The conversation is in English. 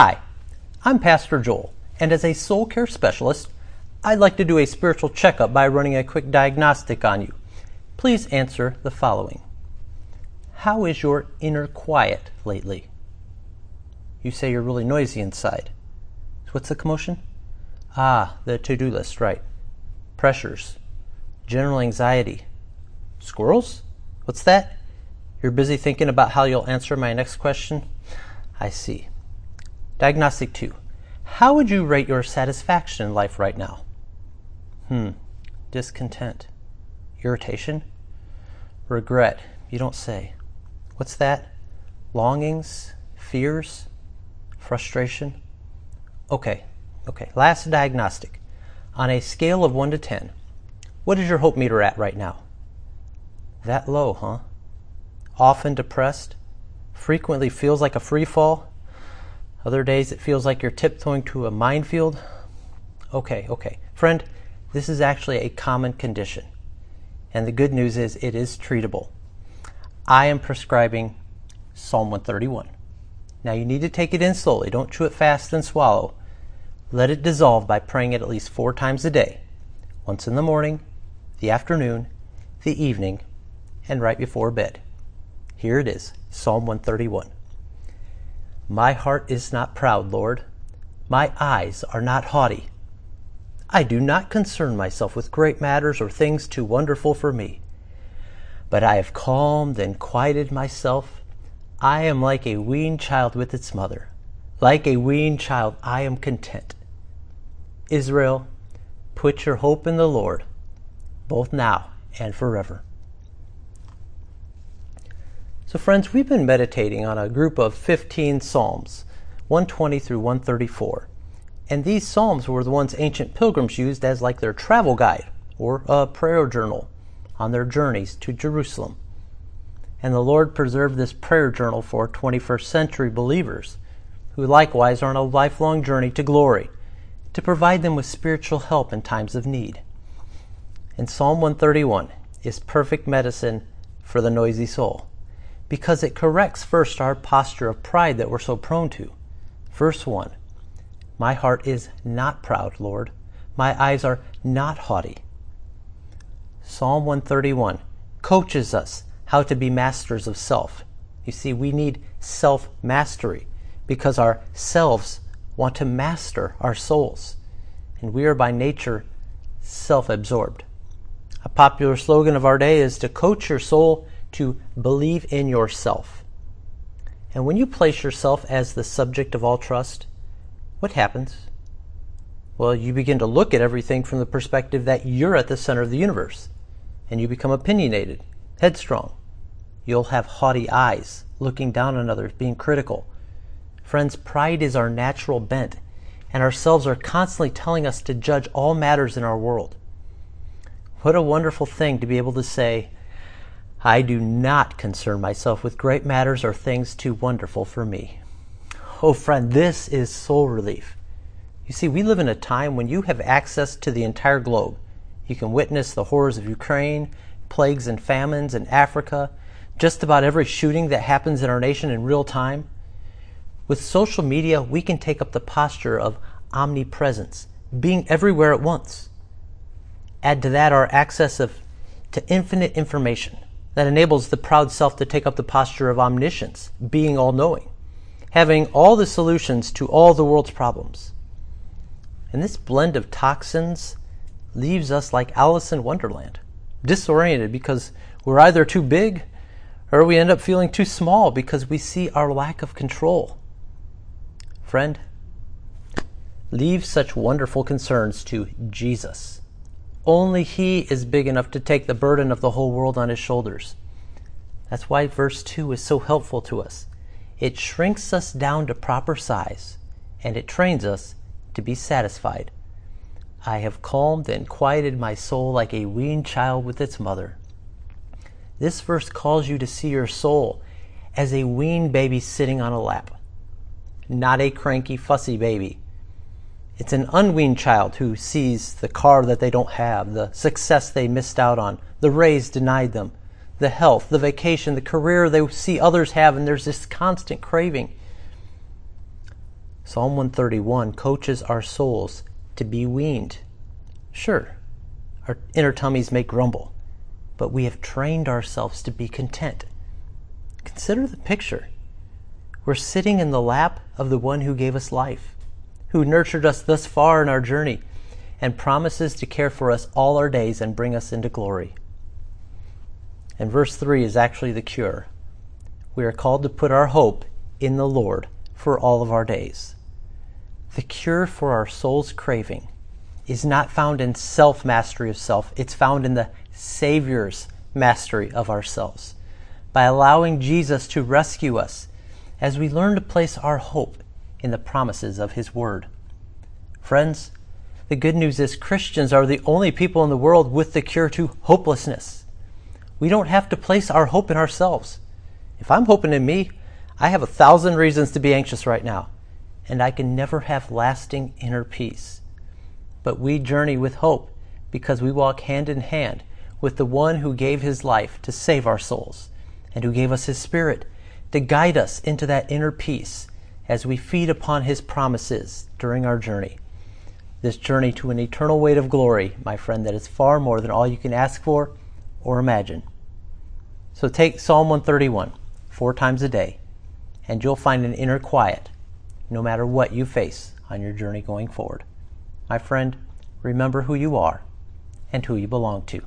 Hi, I'm Pastor Joel, and as a soul care specialist, I'd like to do a spiritual checkup by running a quick diagnostic on you. Please answer the following How is your inner quiet lately? You say you're really noisy inside. What's the commotion? Ah, the to do list, right. Pressures, general anxiety. Squirrels? What's that? You're busy thinking about how you'll answer my next question? I see. Diagnostic 2. How would you rate your satisfaction in life right now? Hmm. Discontent. Irritation? Regret. You don't say. What's that? Longings? Fears? Frustration? Okay, okay. Last diagnostic. On a scale of 1 to 10, what is your hope meter at right now? That low, huh? Often depressed? Frequently feels like a free fall? Other days it feels like you're tiptoeing to a minefield? Okay, okay. Friend, this is actually a common condition. And the good news is it is treatable. I am prescribing Psalm 131. Now you need to take it in slowly. Don't chew it fast and swallow. Let it dissolve by praying it at least four times a day once in the morning, the afternoon, the evening, and right before bed. Here it is Psalm 131. My heart is not proud, Lord. My eyes are not haughty. I do not concern myself with great matters or things too wonderful for me. But I have calmed and quieted myself. I am like a weaned child with its mother. Like a weaned child, I am content. Israel, put your hope in the Lord, both now and forever. So, friends, we've been meditating on a group of 15 Psalms, 120 through 134. And these Psalms were the ones ancient pilgrims used as like their travel guide or a prayer journal on their journeys to Jerusalem. And the Lord preserved this prayer journal for 21st century believers who likewise are on a lifelong journey to glory to provide them with spiritual help in times of need. And Psalm 131 is perfect medicine for the noisy soul because it corrects first our posture of pride that we're so prone to. Verse 1 My heart is not proud, Lord. My eyes are not haughty. Psalm 131 coaches us how to be masters of self. You see, we need self mastery because our selves want to master our souls, and we are by nature self absorbed. A popular slogan of our day is to coach your soul to believe in yourself. And when you place yourself as the subject of all trust, what happens? Well, you begin to look at everything from the perspective that you're at the center of the universe, and you become opinionated, headstrong. You'll have haughty eyes, looking down on others, being critical. Friends, pride is our natural bent, and ourselves are constantly telling us to judge all matters in our world. What a wonderful thing to be able to say, I do not concern myself with great matters or things too wonderful for me. Oh, friend, this is soul relief. You see, we live in a time when you have access to the entire globe. You can witness the horrors of Ukraine, plagues and famines in Africa, just about every shooting that happens in our nation in real time. With social media, we can take up the posture of omnipresence, being everywhere at once. Add to that our access of, to infinite information that enables the proud self to take up the posture of omniscience, being all knowing, having all the solutions to all the world's problems. And this blend of toxins leaves us like Alice in Wonderland, disoriented because we're either too big or we end up feeling too small because we see our lack of control. Friend, leave such wonderful concerns to Jesus only He is big enough to take the burden of the whole world on His shoulders. That's why verse 2 is so helpful to us. It shrinks us down to proper size, and it trains us to be satisfied. I have calmed and quieted my soul like a weaned child with its mother. This verse calls you to see your soul as a weaned baby sitting on a lap, not a cranky, fussy baby it's an unweaned child who sees the car that they don't have, the success they missed out on, the raise denied them, the health, the vacation, the career they see others have, and there's this constant craving. Psalm 131 coaches our souls to be weaned. Sure, our inner tummies may grumble, but we have trained ourselves to be content. Consider the picture. We're sitting in the lap of the one who gave us life, who nurtured us thus far in our journey, and promises to care for us all our days and bring us into glory. And verse 3 is actually the cure. We are called to put our hope in the Lord for all of our days. The cure for our soul's craving is not found in self mastery of self, it's found in the Savior's mastery of ourselves. By allowing Jesus to rescue us as we learn to place our hope in the promises of His Word. Friends, the good news is Christians are the only people in the world with the cure to hopelessness. We don't have to place our hope in ourselves. If I'm hoping in me, I have a thousand reasons to be anxious right now, and I can never have lasting inner peace. But we journey with hope because we walk hand in hand with the one who gave his life to save our souls and who gave us his spirit to guide us into that inner peace as we feed upon his promises during our journey. This journey to an eternal weight of glory, my friend, that is far more than all you can ask for or imagine. So take Psalm 131 four times a day, and you'll find an inner quiet no matter what you face on your journey going forward. My friend, remember who you are and who you belong to.